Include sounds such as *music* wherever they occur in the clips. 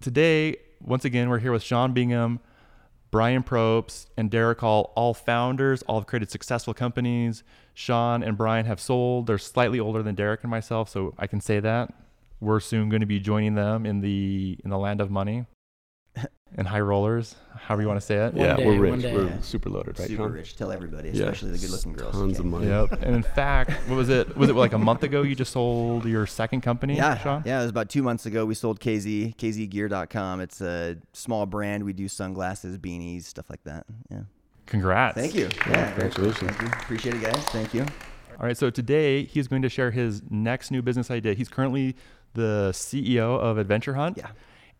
today, once again, we're here with Sean Bingham, Brian Probst, and Derek Hall, all founders, all have created successful companies. Sean and Brian have sold. They're slightly older than Derek and myself, so I can say that. We're soon going to be joining them in the in the land of money and high rollers, however you want to say it. One yeah, day, we're rich. We're Yeah. super loaded, right, Super Sean? rich. Tell everybody, Yeah. especially the good-looking girls. Tons okay? of money. Yep. And in *laughs* fact, what was it? Was it like a month ago you just sold your second company, Yeah, Sean? yeah. It was about two months ago. We sold KZ, KZGear.com. It's a small brand. We do sunglasses, beanies, stuff like that. Yeah. Congrats. Thank you. Yeah. Congratulations. Thank you. Appreciate it, guys. Thank you. All right, so today he's going to share his next new business idea. He's currently the CEO of Adventure Hunt. Yeah.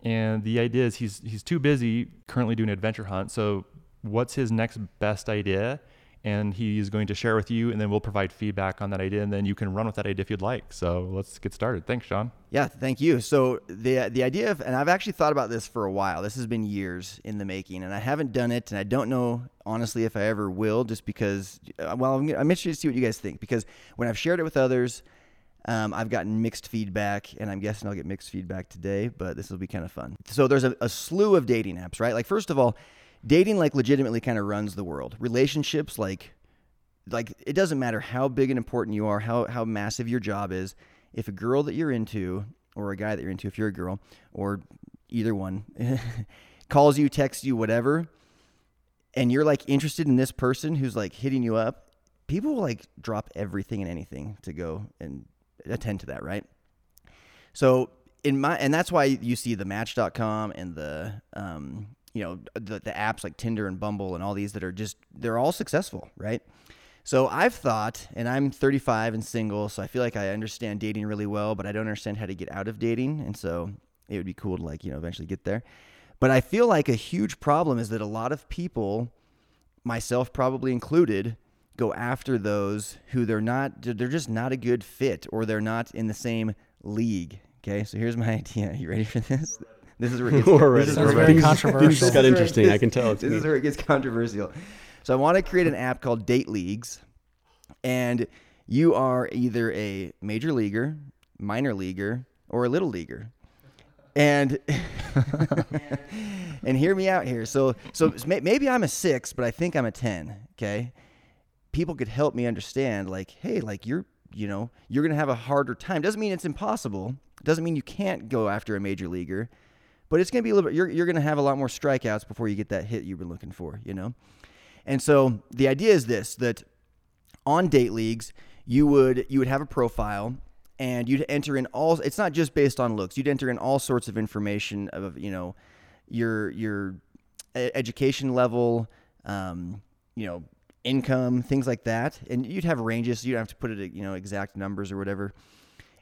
And the idea is he's he's too busy currently doing Adventure Hunt. So what's his next best idea? And he's going to share with you, and then we'll provide feedback on that idea, and then you can run with that idea if you'd like. So let's get started. Thanks, Sean. Yeah, thank you. So the the idea of, and I've actually thought about this for a while. This has been years in the making, and I haven't done it, and I don't know honestly if I ever will, just because. uh, Well, I'm, I'm interested to see what you guys think because when I've shared it with others, um, I've gotten mixed feedback, and I'm guessing I'll get mixed feedback today. But this will be kind of fun. So there's a, a slew of dating apps, right? Like first of all, dating like legitimately kind of runs the world. Relationships like like it doesn't matter how big and important you are, how how massive your job is. If a girl that you're into, or a guy that you're into, if you're a girl, or either one, *laughs* calls you, texts you, whatever, and you're like interested in this person who's like hitting you up, people will like drop everything and anything to go and attend to that, right? So in my and that's why you see the Match.com and the um, you know the the apps like Tinder and Bumble and all these that are just they're all successful, right? So I've thought, and I'm 35 and single, so I feel like I understand dating really well, but I don't understand how to get out of dating, and so it would be cool to like you know eventually get there. But I feel like a huge problem is that a lot of people, myself probably included, go after those who they're not they're just not a good fit or they're not in the same league. Okay, so here's my *laughs* idea. You ready for this? This is where it gets, *laughs* this is where very controversial. Things just got this is where it interesting. I can tell. It's This is where it gets controversial. So I want to create an app called Date Leagues, and you are either a major leaguer, minor leaguer, or a little leaguer. And *laughs* and hear me out here. So so maybe I'm a six, but I think I'm a ten. Okay, people could help me understand. Like, hey, like you're you know you're gonna have a harder time. Doesn't mean it's impossible. Doesn't mean you can't go after a major leaguer, but it's gonna be a little bit. You're you're gonna have a lot more strikeouts before you get that hit you've been looking for. You know, and so the idea is this: that on date leagues, you would you would have a profile and you'd enter in all it's not just based on looks. You'd enter in all sorts of information of, you know, your your education level, um, you know, income, things like that. And you'd have ranges, so you'd have to put it you know, exact numbers or whatever.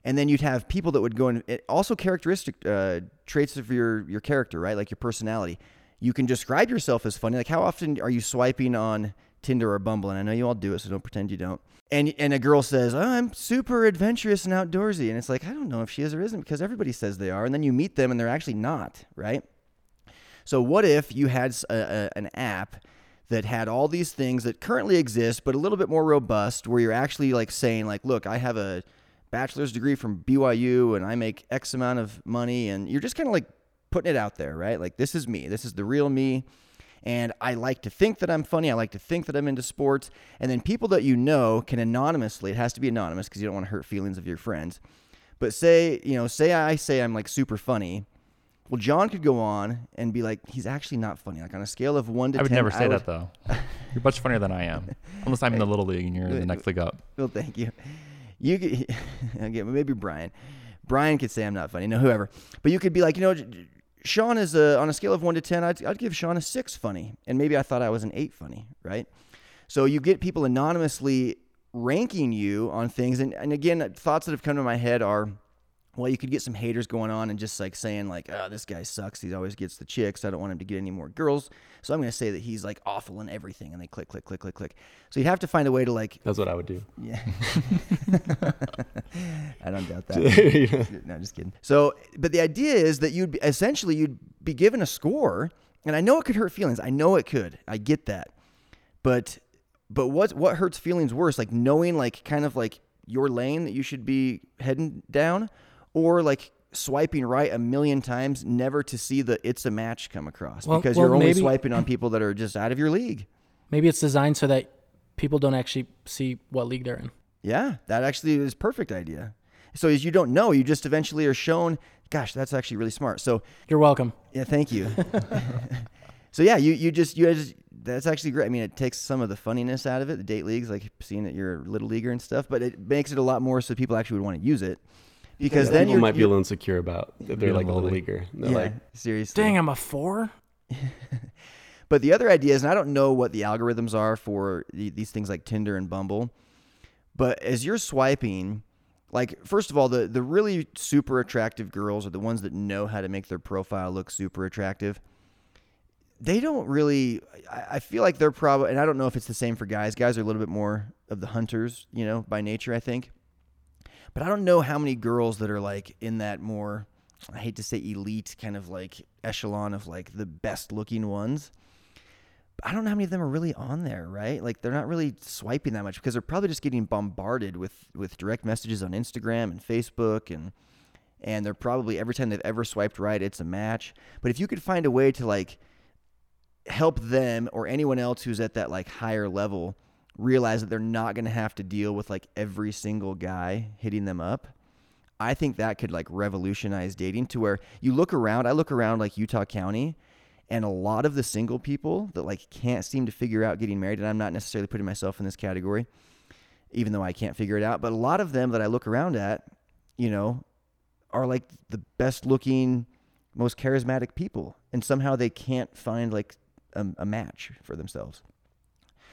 And then you'd have people that would go in also characteristic uh, traits of your your character, right? Like your personality. You can describe yourself as funny. Like how often are you swiping on Tinder or Bumble? And I know you all do it, so don't pretend you don't. And and a girl says, oh, "I'm super adventurous and outdoorsy," and it's like I don't know if she is or isn't because everybody says they are, and then you meet them and they're actually not, right? So what if you had a, a- an app that had all these things that currently exist, but a little bit more robust, where you're actually like saying, like, look, I have a bachelor's degree from BYU and I make X amount of money, and you're just kind of like putting it out there, right? Like this is me, this is the real me. And I like to think that I'm funny. I like to think that I'm into sports. And then people that you know can anonymously, it has to be anonymous because you don't want to hurt feelings of your friends. But say, you know, say I say I'm like super funny. Well, John could go on and be like, he's actually not funny. Like on a scale of one to I would 10, never say would- that though. *laughs* You're much funnier than I am, unless I'm in the little league and you're in the next league up. Well, thank you. You could, *laughs* okay, maybe Brian. Brian could say I'm not funny. No, whoever. But you could be like, you know, J- J- Sean is a, on a scale of one to ten. I'd, I'd give Sean a six funny, and maybe I thought I was an eight funny, right? So you get people anonymously ranking you on things, and and again, thoughts that have come to my head are. Well, you could get some haters going on and just like saying like, "Oh, this guy sucks. He always gets the chicks. I don't want him to get any more girls." So I'm going to say that he's like awful in everything, and they click, click, click, click, click. So you'd have to find a way to like That's what I would do. yeah. *laughs* I don't doubt that. *laughs* no, just kidding. So, but the idea is that you'd be, essentially you'd be given a score, and I know it could hurt feelings. I know it could. I get that. But but what what hurts feelings worse? Like knowing like kind of like your lane that you should be heading down, or like swiping right a million times never to see the it's a match come across Well- because well, you're only maybe- swiping on people that are just out of your league. Maybe it's designed so that people don't actually see what league they're in. Yeah, that actually is perfect idea. So as you don't know, you just eventually are shown, gosh, that's actually really smart. So You're welcome. yeah, thank you. *laughs* so yeah, you you just you just that's actually great. I mean, it takes some of the funniness out of it, the date leagues, like seeing that you're a little leaguer and stuff, but it makes it a lot more so people actually would want to use it. Because Yeah, then people you're, might be a little insecure about that they're like a a little little leaguer. They're yeah, like, seriously. Dang, I'm a four. *laughs* But the other idea is, and I don't know what the algorithms are for these things like Tinder and Bumble, but as you're swiping, like first of all, the the really super attractive girls are the ones that know how to make their profile look super attractive. They don't really. I I feel like they're probably, and I don't know if it's the same for guys. Guys are a little bit more of the hunters, you know, by nature. I think, but I don't know how many girls that are like in that more. I hate to say elite kind of like echelon of like the best looking ones. I don't know how many of them are really on there, right? Like they're not really swiping that much because they're probably just getting bombarded with with direct messages on Instagram and Facebook and and they're probably every time they've ever swiped right, it's a match. But if you could find a way to like help them or anyone else who's at that like higher level realize that they're not going to have to deal with like every single guy hitting them up. I think that could like revolutionize dating to where you look around, I look around like Utah County and a lot of the single people that like can't seem to figure out getting married and I'm not necessarily putting myself in this category even though I can't figure it out, but a lot of them that I look around at, you know, are like the best looking, most charismatic people and somehow they can't find like a, a match for themselves.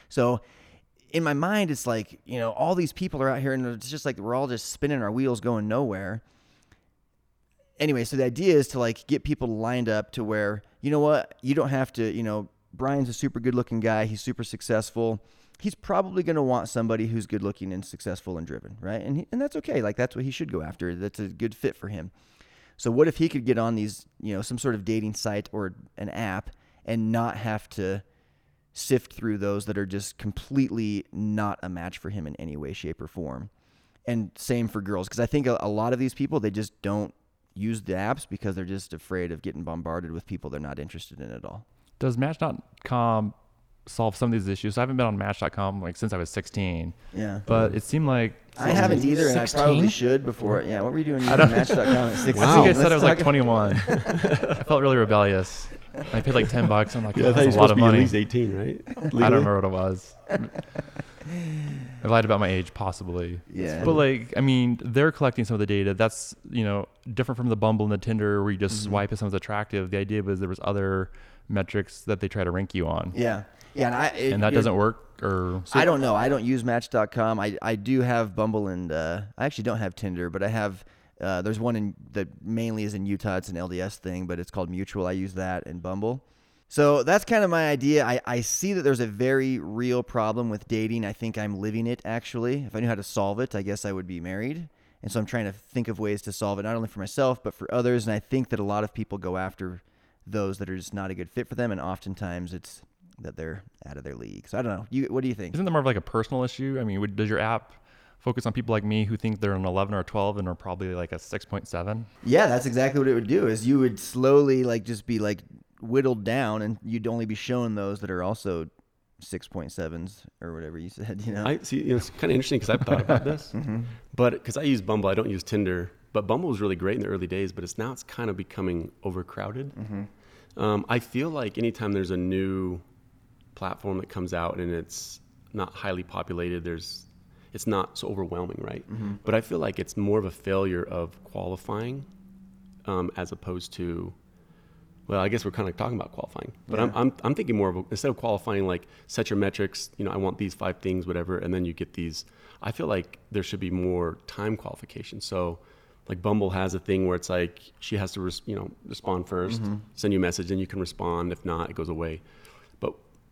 So in my mind, it's like, you know, all these people are out here and it's just like we're all just spinning our wheels going nowhere. Anyway, so the idea is to like get people lined up to where, you know what, you don't have to, you know, Brian's a super good looking guy. He's super successful. He's probably going to want somebody who's good looking and successful and driven, right? And, he, and that's okay. Like that's what he should go after. That's a good fit for him. So what if he could get on these, you know, some sort of dating site or an app and not have to sift through those that are just completely not a match for him in any way, shape, or form. And same for girls, because I think a, a lot of these people they just don't use the apps because they're just afraid of getting bombarded with people they're not interested in at all. Does Match.com solve some of these issues? I haven't been on Match.com like since I was 16, Yeah. but it seemed like I haven't either, and I probably should before. Yeah, what were you doing using don't- Match.com at 16? I think I Wow. said I was like 21. *laughs* I felt really rebellious. I paid like 10 bucks. I'm like, yeah, oh, I thought you that's a lot of to be at money. least 18, right? *laughs* I don't remember what it was. I lied about my age, possibly. Yeah. But like, I mean, they're collecting some of the data. That's you know different from the Bumble and the Tinder where you just Mm-hmm. swipe if someone's attractive. The idea was there was other metrics that they try to rank you on, Yeah. Yeah, and, I, it- and that doesn't work. Or I don't know. I don't use Match.com. I I do have Bumble and uh, I actually don't have Tinder, but I have. Uh, there's one in that mainly is in Utah. It's an LDS thing, but it's called Mutual. I use that and Bumble. So that's kind of my idea. I, I see that there's a very real problem with dating. I think I'm living it actually. If I knew how to solve it, I guess I would be married. And so I'm trying to think of ways to solve it, not only for myself, but for others. And I think that a lot of people go after those that are just not a good fit for them. And oftentimes it's that they're out of their league. So I don't know. You, what do you think? isn't that more of like a personal issue? I mean, would, does your app focus on people like me who think they're an 11 or a 12 and are probably like a 6.7? Yeah, that's exactly what it would do. Is you would slowly like just be like whittled down, and you'd only be shown those that are also six point sevens or whatever you said. You know, I see. You know, it's kind of interesting because I've thought about this, *laughs* Mm-hmm. but because I use Bumble, I don't use Tinder. But Bumble was really great in the early days, but it's now it's kind of becoming overcrowded. Mm-hmm. Um, I feel like anytime there's a new platform that comes out and it's not highly populated, there's it's not so overwhelming, right? Mm-hmm. But I feel like it's more of a failure of qualifying um, as opposed to well, I guess we're kind of talking about qualifying, but I'm, I'm, I'm thinking more of a, instead of qualifying, like set your metrics, you know, I want these five things, whatever, and then you get these. I feel like there should be more time qualification. So, like Bumble has a thing where it's like she has to, res, you know, respond 1st send you a message, and you can respond. If not, it goes away.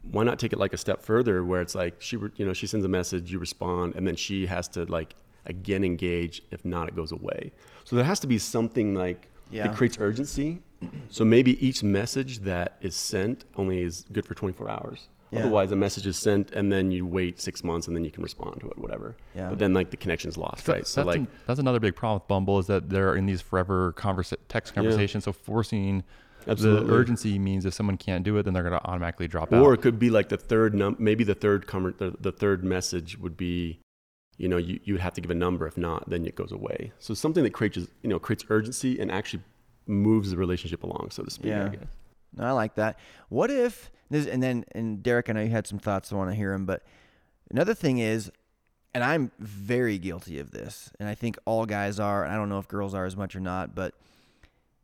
But why not take it like a step further, where it's like she, you know, she sends a message, you respond, and then she has to like again engage. If not, it goes away. So there has to be something like Yeah. it creates urgency. So maybe each message that is sent only is good for 24 hours. Yeah. Otherwise, a message is sent and then you wait six months and then you can respond to it, whatever. Yeah. But then like the connection's lost, right? So that's, like an- that's another big problem with Bumble is that they're in these forever conversa- text conversations. So forcing Absolutely. the urgency means if someone can't do it, then they're going to automatically drop out. or it could be like the third num maybe the third conver- the, the third message would be you know you, you would have to give a number if not then it goes away so something that creates you know creates urgency and actually moves the relationship along so to speak Yeah. I guess. No, I like that. What if this? And then, and Derek, I know you had some thoughts. I want to hear them. But another thing is, and I'm very guilty of this, and I think all guys are. And I don't know if girls are as much or not. But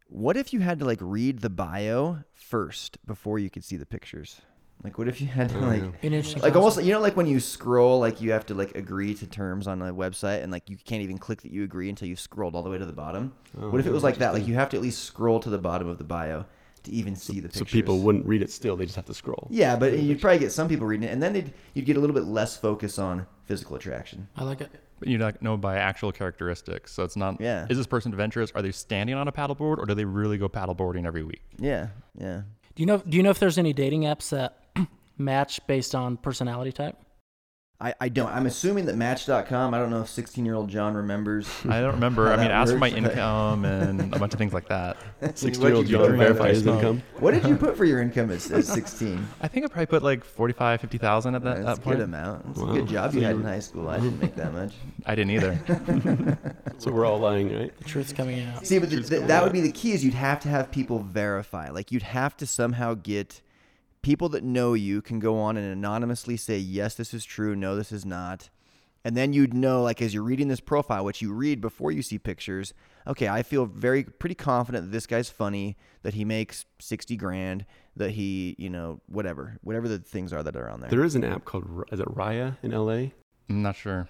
what if you had to like read the bio first before you could see the pictures? Like, what if you had to Oh, like? yeah. Be Like concept. almost, you know, like when you scroll, like you have to like agree to terms on a website, and like you can't even click that you agree until you've scrolled all the way to the bottom. Oh, what if it was like that? Like you have to at least scroll to the bottom of the bio to even see the so people wouldn't read it still they just have to scroll Yeah, but you'd probably get some people reading it, and then they'd, you'd get a little bit less focus on physical attraction. I like it. But you not know by actual characteristics. So it's not, Yeah. is this person adventurous? Are they standing on a paddleboard or do they really go paddleboarding every week? Yeah, yeah. Do you know? Do you know if there's any dating apps that *clears throat* match based on personality type? I, I don't. I'm assuming that Match.com. I don't know if 16 year old John remembers. I don't remember. I mean, that ask for my income *laughs* and a bunch of things like that. sixty What'd year old john put? verify his income What did you put for your income at, at *laughs* 16? I think I probably put like 45, 50,000 at that, That's that a good amount. That's Wow. a good job you had you- in high school. I didn't make that much. I didn't either. *laughs* so we're all lying right The truth's coming out. See, but the, the, that out. would be the key is you'd have to have people verify. Like you'd have to somehow get people that know you can go on and anonymously say, yes, this is true. No, this is not. And then you'd know, like, as you're reading this profile, which you read before you see pictures, okay, I feel very, pretty confident that this guy's funny, that he makes 60 grand, that he, you know, whatever, whatever the things are that are on there. there is an app called is it raya in la I'm not sure.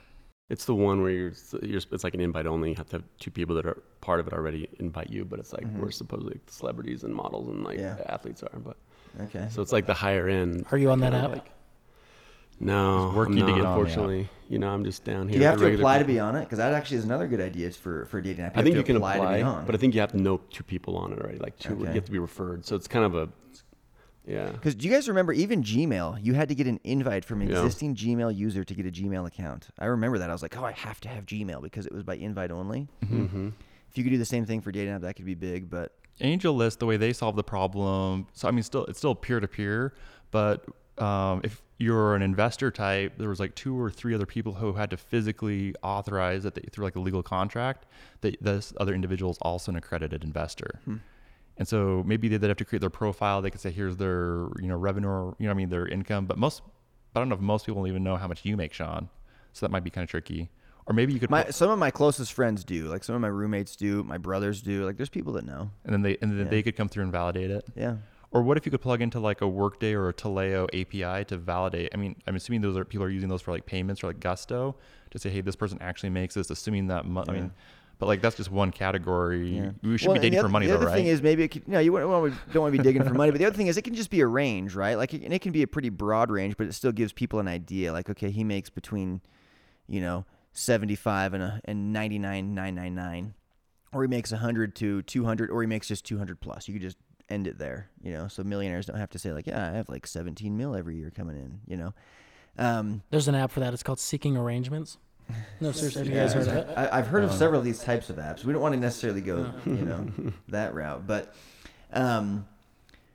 it's the one where you're, you're it's like an invite only you have to have two people that are part of it already invite you but it's like Mhm. where supposedly celebrities and models and like Yeah. athletes are but okay. So it's like the higher end. Are you on that app? like- no, Just working I'm to not, get on unfortunately. You know, I'm just down here. Do you have to regular apply to be on it? Because that actually is another good idea for, for a dating app. I think you to can apply, to be on. but I think you have to know two people on it already. Like two, Okay. you have to be referred. So it's kind of a, yeah. Because do you guys remember even Gmail? You had to get an invite from an Yeah. existing Gmail user to get a Gmail account. I remember that. I was like, oh, I have to have Gmail because it was by invite only. Mm-hmm. If you could do the same thing for dating app, that could be big. But AngelList, the way they solve the problem, so I mean, still it's still peer to peer, but um, if you're an investor type, there was like two or three other people who had to physically authorize that they, through like a legal contract that this other individual is also an accredited investor. Hmm. And so maybe they'd have to create their profile. They could say, here's their you know revenue, or, you know, I mean their income. But most, I don't know if most people even know how much you make, Sean. So that might be kind of tricky. Or maybe you could, my put- some of my closest friends do. Like some of my roommates do. My brothers do. Like there's people that know. and then they and then Yeah. they could come through and validate it. Yeah. Or what if you could plug into like a Workday or a Taleo API to validate? I mean, I'm assuming those are people are using those for like payments or like Gusto to say, hey, this person actually makes this. Assuming that, mo- I mean, but like that's just one category. Yeah. We should Well, be dating the for other- money the though, other thing is maybe it could, no, you want to, don't want to be digging for money. But the other thing is it can just be a range, right? Like, and it can be a pretty broad range, but it still gives people an idea. Like, okay, he makes between, you know, seventy five and a, and ninety nine nine nine nine, or he makes hundred to two hundred, or he makes just two hundred plus. You could just end it there, you know. So millionaires don't have to say like, yeah, I have like seventeen mil every year coming in, you know. Um, There's an app for that. It's called Seeking Arrangements. No, *laughs* seriously, have you guys heard of it? I, I've heard of several of these types of apps. We don't want to necessarily go, *laughs* you know, that route, but. Um,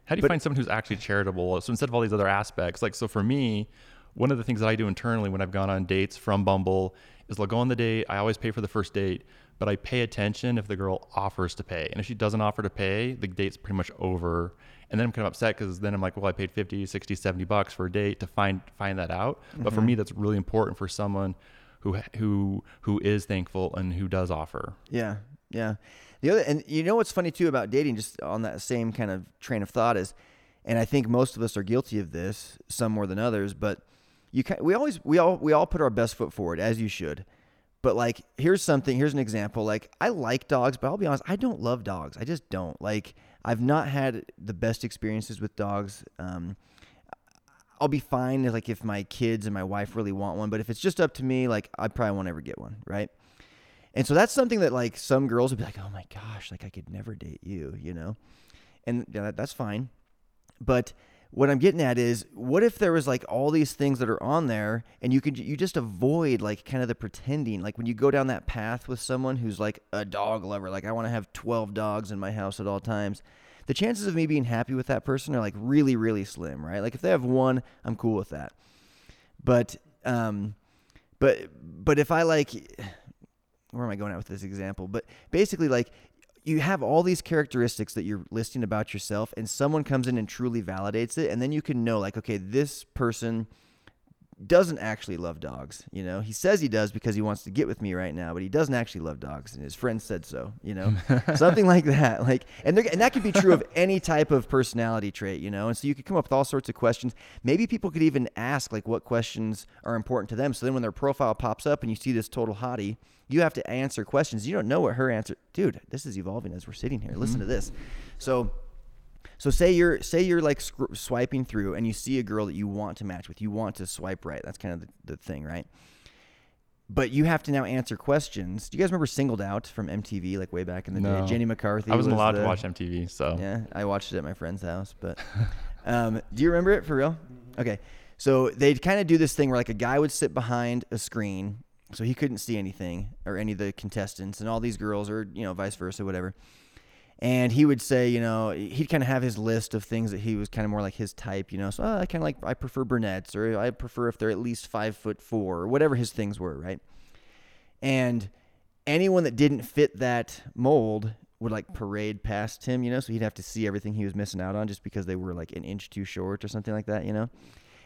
How do you But- find someone who's actually charitable? So instead of all these other aspects, like so for me, one of the things that I do internally when I've gone on dates from Bumble is I'll go on the date. I always pay for the first date, but I pay attention if the girl offers to pay. And if she doesn't offer to pay, the date's pretty much over. And then I'm kind of upset because then I'm like, well, I paid 50, 60, 70 bucks for a date to find find that out. But for mm-hmm. me, that's really important for someone who who who is thankful and who does offer. Yeah, yeah. The other, and you know what's funny too about dating, just on that same kind of train of thought is, and I think most of us are guilty of this, some more than others, but you can, we always we all we all put our best foot forward as you should. But like, here's something. Here's an example. Like, I like dogs, but I'll be honest, I don't love dogs. I just don't. Like, I've not had the best experiences with dogs. Um, I'll be fine like if my kids and my wife really want one, but if it's just up to me, like I probably won't ever get one, right? And so that's something that like some girls would be like, "Oh my gosh, like I could never date you," you know, and yeah, that, that's fine. But what I'm getting at is, what if there was like all these things that are on there, and you could you just avoid like kind of the pretending, like when you go down that path with someone who's like a dog lover, like I want to have 12 dogs in my house at all times. The chances of me being happy with that person are like really, really slim, right? Like if they have one, I'm cool with that. But, um, but, but if I like, where am I going at with this example? But basically, like you have all these characteristics that you're listing about yourself and someone comes in and truly validates it and then you can know like okay this person doesn't actually love dogs you know? He says he does because he wants to get with me right now but he doesn't actually love dogs and his friend said so you know? *laughs* Something like that like and, and that could be true of any type of personality trait you know? And so you could come up with all sorts of questions. Maybe people could even ask like what questions are important to them. So then when their profile pops up and you see this total hottie you have to answer questions. You don't know what her answer dude this is evolving as we're sitting here. Listen mm-hmm. to this. So so say you're say you're like sc- swiping through and you see a girl that you want to match with. You want to swipe right. That's kind of the, the thing, right? But you have to now answer questions. Do you guys remember Singled Out from MTV, like way back in the No. day? Jenny McCarthy. I wasn't was allowed the- to watch MTV, so Yeah, I watched it at my friend's house. But *laughs* um, do you remember it for real? Okay, so they'd kind of do this thing where like a guy would sit behind a screen, so he couldn't see anything or any of the contestants, and all these girls, or you know, vice versa, whatever. And he would say, you know, he'd kind of have his list of things that he was kind of more like his type, you know. So oh, I kind of like I prefer brunettes, or I prefer if they're at least five foot four, or whatever his things were, right? And anyone that didn't fit that mold would like parade past him, you know, so he'd have to see everything he was missing out on just because they were like an inch too short or something like that, you know.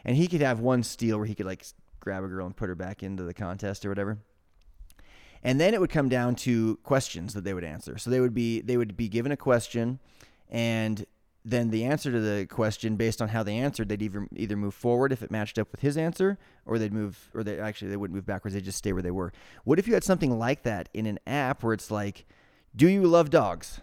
And he could have one steal where he could like grab a girl and put her back into the contest or whatever. And then it would come down to questions that they would answer. So they would be they would be given a question and then the answer to the question based on how they answered, they'd either either move forward if it matched up with his answer, or they'd move, or they actually they wouldn't move backwards. They'd just stay where they were. What if you had something like that in an app where it's like, "Do you love dogs?"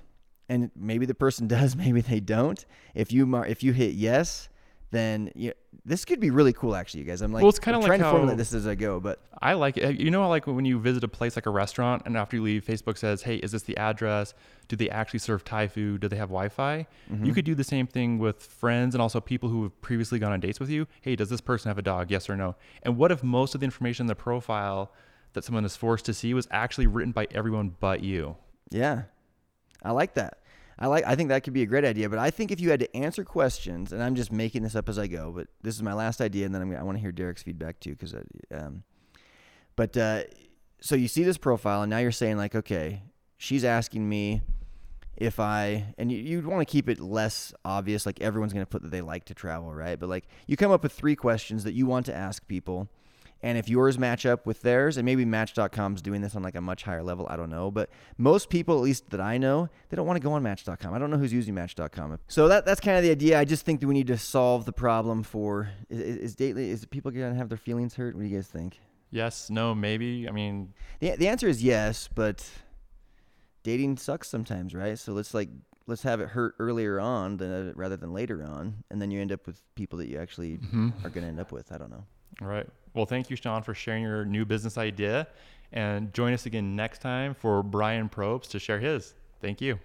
And maybe the person *laughs* does, maybe they don't. If you mar- if you hit yes, then you, this could be really cool. Actually, you guys, I'm like, Well, it's kinda like trying to formulate this as I go, but I like it. You know, like when you visit a place like a restaurant, and after you leave, Facebook says, "Hey, is this the address? Do they actually serve Thai food? Do they have Wi-Fi?" Mm-hmm. You could do the same thing with friends and also people who have previously gone on dates with you. Hey, does this person have a dog? Yes or no? And what if most of the information in the profile that someone is forced to see was actually written by everyone but you? Yeah. I like that. I like I think that could be a great idea, but I think if you had to answer questions, and I'm just making this up as I go, but this is my last idea, and then I'm, I want to hear Derek's feedback too, because um, but uh, so you see this profile, and now you're saying like, okay, she's asking me if I, and you, you'd want to keep it less obvious, like everyone's going to put that they like to travel, right? But like you come up with three questions that you want to ask people. And if yours match up with theirs, and maybe Match.com's doing this on like a much higher level, I don't know. But most people, at least that I know, they don't want to go on Match.com. I don't know who's using Match.com. So that that's kind of the idea. I just think that we need to solve the problem for is, is, is is people going to have their feelings hurt? What do you guys think? Yes, no, maybe. I mean, The, the answer is yes, but dating sucks sometimes, right? So let's like let's have it hurt earlier on than, uh, rather than later on, and then you end up with people that you actually mm-hmm. are going to end up with. I don't know. all right. Well, thank you, Sean, for sharing your new business idea, and join us again next time for Brian Probst to share his. Thank you.